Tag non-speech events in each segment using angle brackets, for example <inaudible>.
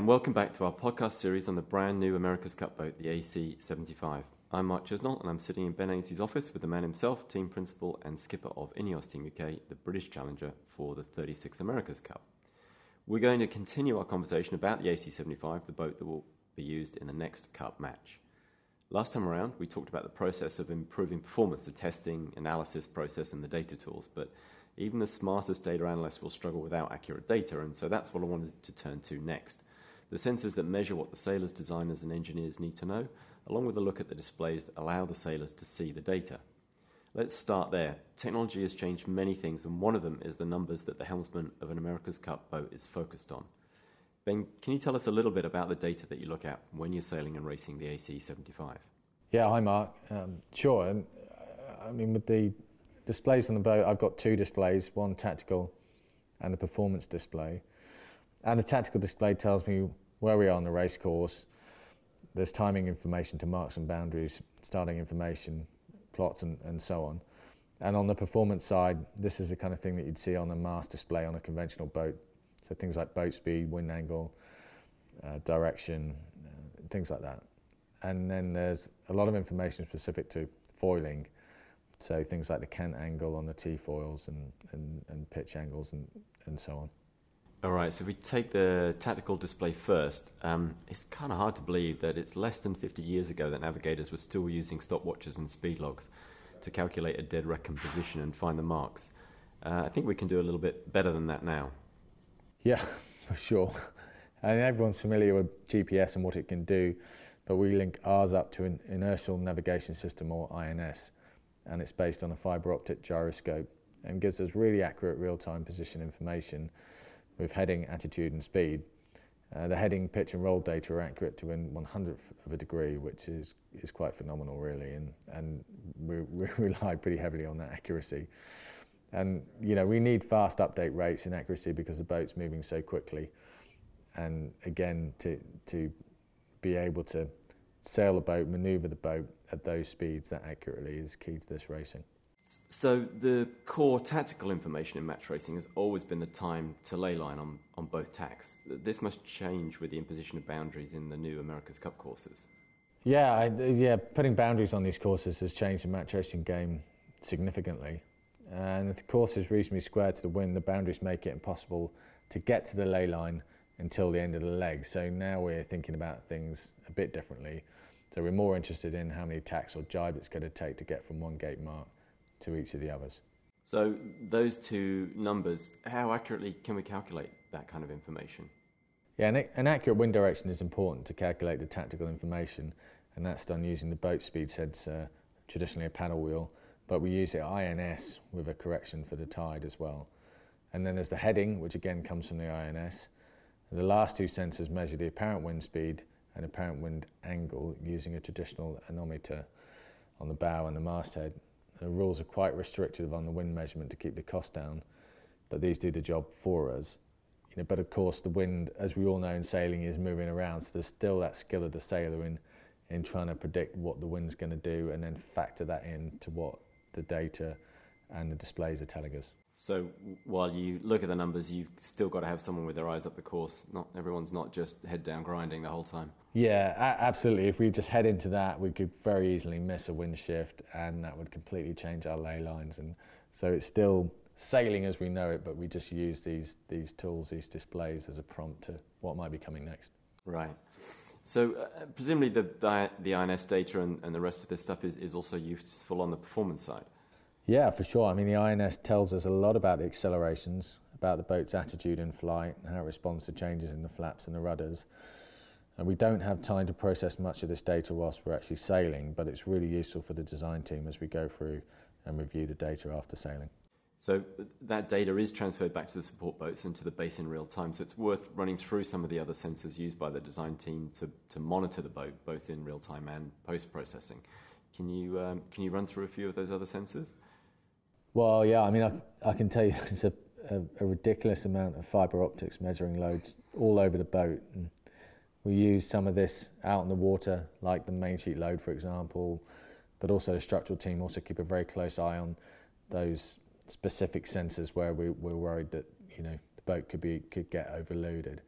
And welcome back to our podcast series on the brand new America's Cup boat, the AC75. I'm Mark Chisnall, and I'm sitting in Ben Ainslie's office with the man himself, team principal and skipper of Ineos Team UK, the British challenger for the 36 America's Cup. We're going to continue our conversation about the AC75, the boat that will be used in the next Cup match. Last time around, we talked about the process of improving performance, the testing, analysis process, and the data tools, but even the smartest data analysts will struggle without accurate data, and so that's what I wanted to turn to next. The sensors that measure what the sailors, designers, and engineers need to know, along with a look at the displays that allow the sailors to see the data. Let's start there. Technology has changed many things, and one of them is the numbers that the helmsman of an America's Cup boat is focused on. Ben, can you tell us a little bit about the data that you look at when you're sailing and racing the AC 75? Yeah, hi Mark. Um, sure. Uh, I mean, with the displays on the boat, I've got two displays, one tactical and a performance display. And the tactical display tells me where we are on the race course. There's timing information to marks and boundaries, starting information, plots, and, and so on. And on the performance side, this is the kind of thing that you'd see on a mast display on a conventional boat. So things like boat speed, wind angle, uh, direction, uh, things like that. And then there's a lot of information specific to foiling so things like the cant angle on the T-foils and, and, and pitch angles and, and so on. All right, so if we take the tactical display first, um, it's kind of hard to believe that it's less than 50 years ago that navigators were still using stopwatches and speed logs to calculate a dead reckoning position and find the marks. Uh, I think we can do a little bit better than that now. Yeah, <laughs> for sure. I mean, everyone's familiar with GPS and what it can do, but we link ours up to an inertial navigation system or INS and it's based on a fibre optic gyroscope and gives us really accurate real-time position information with heading, attitude and speed. Uh, the heading, pitch and roll data are accurate to in 100th of a degree, which is, is quite phenomenal really, and, and we, <laughs> we rely pretty heavily on that accuracy. And you know, we need fast update rates and accuracy because the boat's moving so quickly. And again, to, to be able to sail a boat, manoeuvre the boat at those speeds that accurately is key to this racing. So the core tactical information in match racing has always been the time to lay line on, on both tacks. This must change with the imposition of boundaries in the new America's Cup courses. Yeah, I, yeah, putting boundaries on these courses has changed the match racing game significantly. And if the course is reasonably square to the wind, the boundaries make it impossible to get to the lay line until the end of the leg. So now we're thinking about things a bit differently. So we're more interested in how many tacks or jibe it's going to take to get from one gate mark to each of the others. So those two numbers, how accurately can we calculate that kind of information? Yeah, an, an accurate wind direction is important to calculate the tactical information, and that's done using the boat speed sensor, traditionally a paddle wheel, but we use it INS with a correction for the tide as well. And then there's the heading, which again comes from the INS. The last two sensors measure the apparent wind speed and apparent wind angle using a traditional anemometer on the bow and the masthead. The rules are quite restrictive on the wind measurement to keep the cost down, but these do the job for us. You know, but of course, the wind, as we all know in sailing, is moving around, so there's still that skill of the sailor in, in trying to predict what the wind's going to do and then factor that in to what the data and the displays are telling us. So while you look at the numbers, you've still got to have someone with their eyes up the course. Not everyone's not just head down grinding the whole time. Yeah, a- absolutely. If we just head into that, we could very easily miss a wind shift, and that would completely change our lay lines. And so it's still sailing as we know it, but we just use these these tools, these displays, as a prompt to what might be coming next. Right. So uh, presumably the, the, the INS data and, and the rest of this stuff is, is also useful on the performance side. Yeah, for sure. I mean, the INS tells us a lot about the accelerations, about the boat's attitude in flight, and how it responds to changes in the flaps and the rudders. And we don't have time to process much of this data whilst we're actually sailing, but it's really useful for the design team as we go through and review the data after sailing. So that data is transferred back to the support boats and to the base in real time. So it's worth running through some of the other sensors used by the design team to, to monitor the boat, both in real time and post processing. Can you, um, can you run through a few of those other sensors? Well, yeah, I mean, I, I can tell you <laughs> there's a, a, a, ridiculous amount of fibre optics measuring loads all over the boat. And we use some of this out in the water, like the main sheet load, for example, but also the structural team also keep a very close eye on those specific sensors where we, we're worried that, you know, the boat could, be, could get overloaded.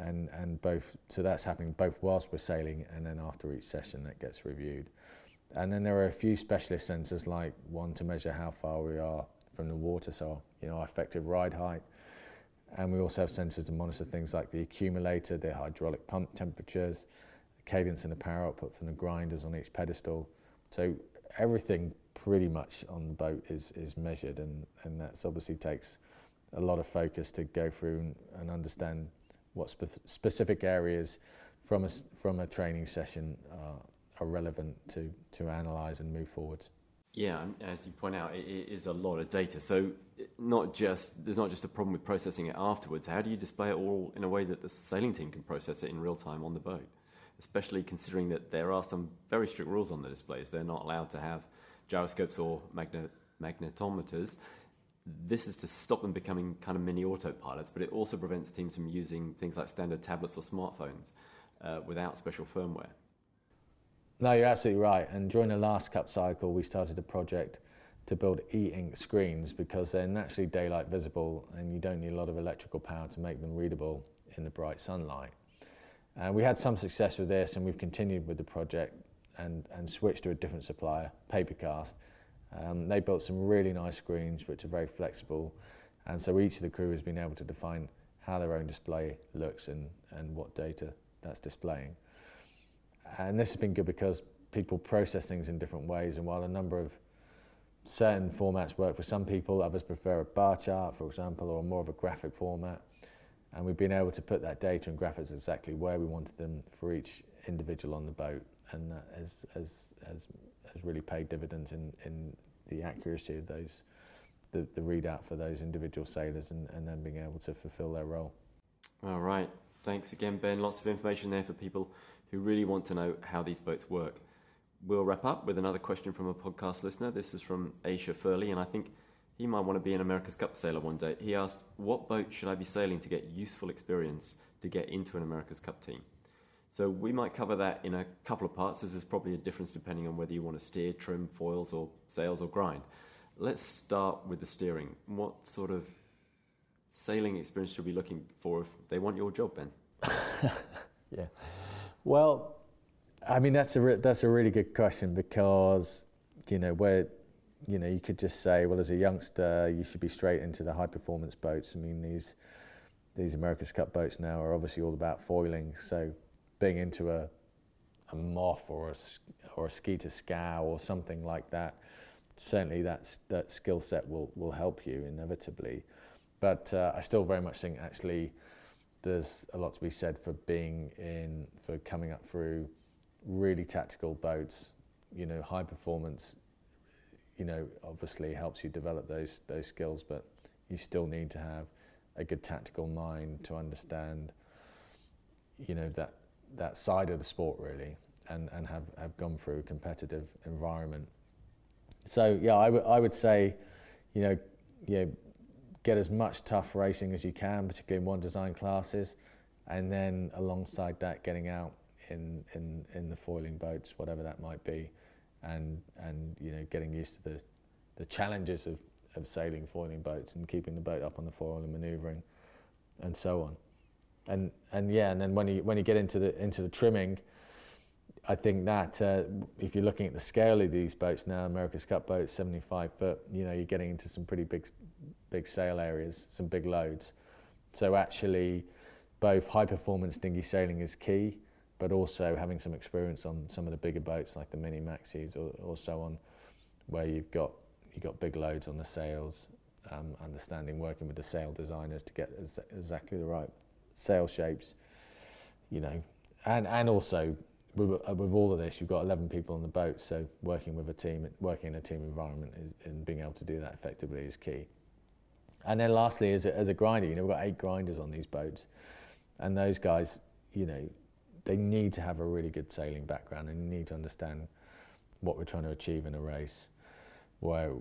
and and both so that's happening both whilst we're sailing and then after each session that gets reviewed. And then there are a few specialist sensors like one to measure how far we are from the water, so you know our effective ride height. And we also have sensors to monitor things like the accumulator, the hydraulic pump temperatures, the cadence and the power output from the grinders on each pedestal. So everything pretty much on the boat is is measured, and and that's obviously takes a lot of focus to go through and, and understand what spe- specific areas from a, from a training session uh, are relevant to, to analyse and move forwards. Yeah, as you point out, it is a lot of data. So, not just there's not just a problem with processing it afterwards. How do you display it all in a way that the sailing team can process it in real time on the boat? Especially considering that there are some very strict rules on the displays. They're not allowed to have gyroscopes or magnet- magnetometers this is to stop them becoming kind of mini autopilots, but it also prevents teams from using things like standard tablets or smartphones uh, without special firmware. No, you're absolutely right. And during the last cup cycle, we started a project to build e-ink screens because they're naturally daylight visible and you don't need a lot of electrical power to make them readable in the bright sunlight. And we had some success with this and we've continued with the project and, and switched to a different supplier, Papercast, um, they built some really nice screens which are very flexible and so each of the crew has been able to define how their own display looks and, and what data that's displaying. And this has been good because people process things in different ways and while a number of certain formats work for some people, others prefer a bar chart, for example, or more of a graphic format. And we've been able to put that data and graphics exactly where we wanted them for each individual on the boat. And that has, has, has has really paid dividends in, in the accuracy of those, the, the readout for those individual sailors and, and then being able to fulfill their role. All right. Thanks again, Ben. Lots of information there for people who really want to know how these boats work. We'll wrap up with another question from a podcast listener. This is from Aisha Furley, and I think he might want to be an America's Cup sailor one day. He asked, What boat should I be sailing to get useful experience to get into an America's Cup team? So we might cover that in a couple of parts. There's probably a difference depending on whether you want to steer, trim, foils, or sails or grind. Let's start with the steering. What sort of sailing experience should we be looking for if they want your job, Ben? <laughs> yeah. Well, I mean that's a that's a really good question because you know where you know you could just say well as a youngster you should be straight into the high performance boats. I mean these these America's Cup boats now are obviously all about foiling, so being into a, a Moth or a, or a Skeeter scow or something like that, certainly that's, that skill set will, will help you inevitably. But uh, I still very much think actually there's a lot to be said for being in, for coming up through really tactical boats, you know, high performance, you know, obviously helps you develop those, those skills, but you still need to have a good tactical mind to understand, you know, that that side of the sport really and, and have, have gone through a competitive environment. So yeah, I, would say, you know, know, get as much tough racing as you can, particularly in one design classes, and then alongside that, getting out in, in, in the foiling boats, whatever that might be, and and you know, getting used to the, the challenges of, of sailing foiling boats and keeping the boat up on the foil and manoeuvring, and so on. And and yeah, and then when you when you get into the into the trimming, I think that uh, if you're looking at the scale of these boats now, America's Cup boats, 75 foot, you know, you're getting into some pretty big big sail areas, some big loads. So actually, both high performance dinghy sailing is key, but also having some experience on some of the bigger boats like the mini maxis or, or so on, where you've got you've got big loads on the sails, um, understanding working with the sail designers to get exactly the right sail shapes, you know, and and also with, with all of this, you've got 11 people on the boat, so working with a team, working in a team environment, is, and being able to do that effectively is key. And then lastly, as a, as a grinder, you know, we've got eight grinders on these boats, and those guys, you know, they need to have a really good sailing background and need to understand what we're trying to achieve in a race, where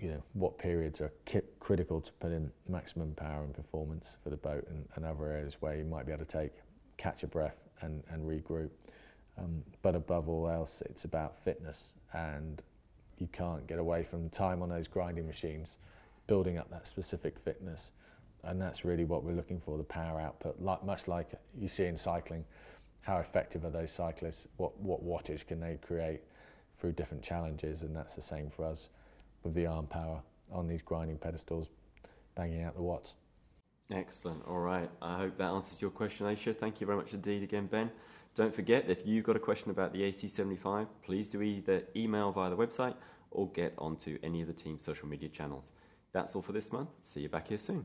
you know what periods are critical to put in maximum power and performance for the boat and, and other areas where you might be able to take catch a breath and, and regroup. Um, but above all else it's about fitness and you can't get away from time on those grinding machines building up that specific fitness and that's really what we're looking for the power output, like, much like you see in cycling. How effective are those cyclists? What, what wattage can they create through different challenges? And that's the same for us with the arm power on these grinding pedestals, banging out the watts. Excellent. All right. I hope that answers your question, Aisha. Thank you very much indeed again, Ben. Don't forget, if you've got a question about the AC75, please do either email via the website or get onto any of the team's social media channels. That's all for this month. See you back here soon.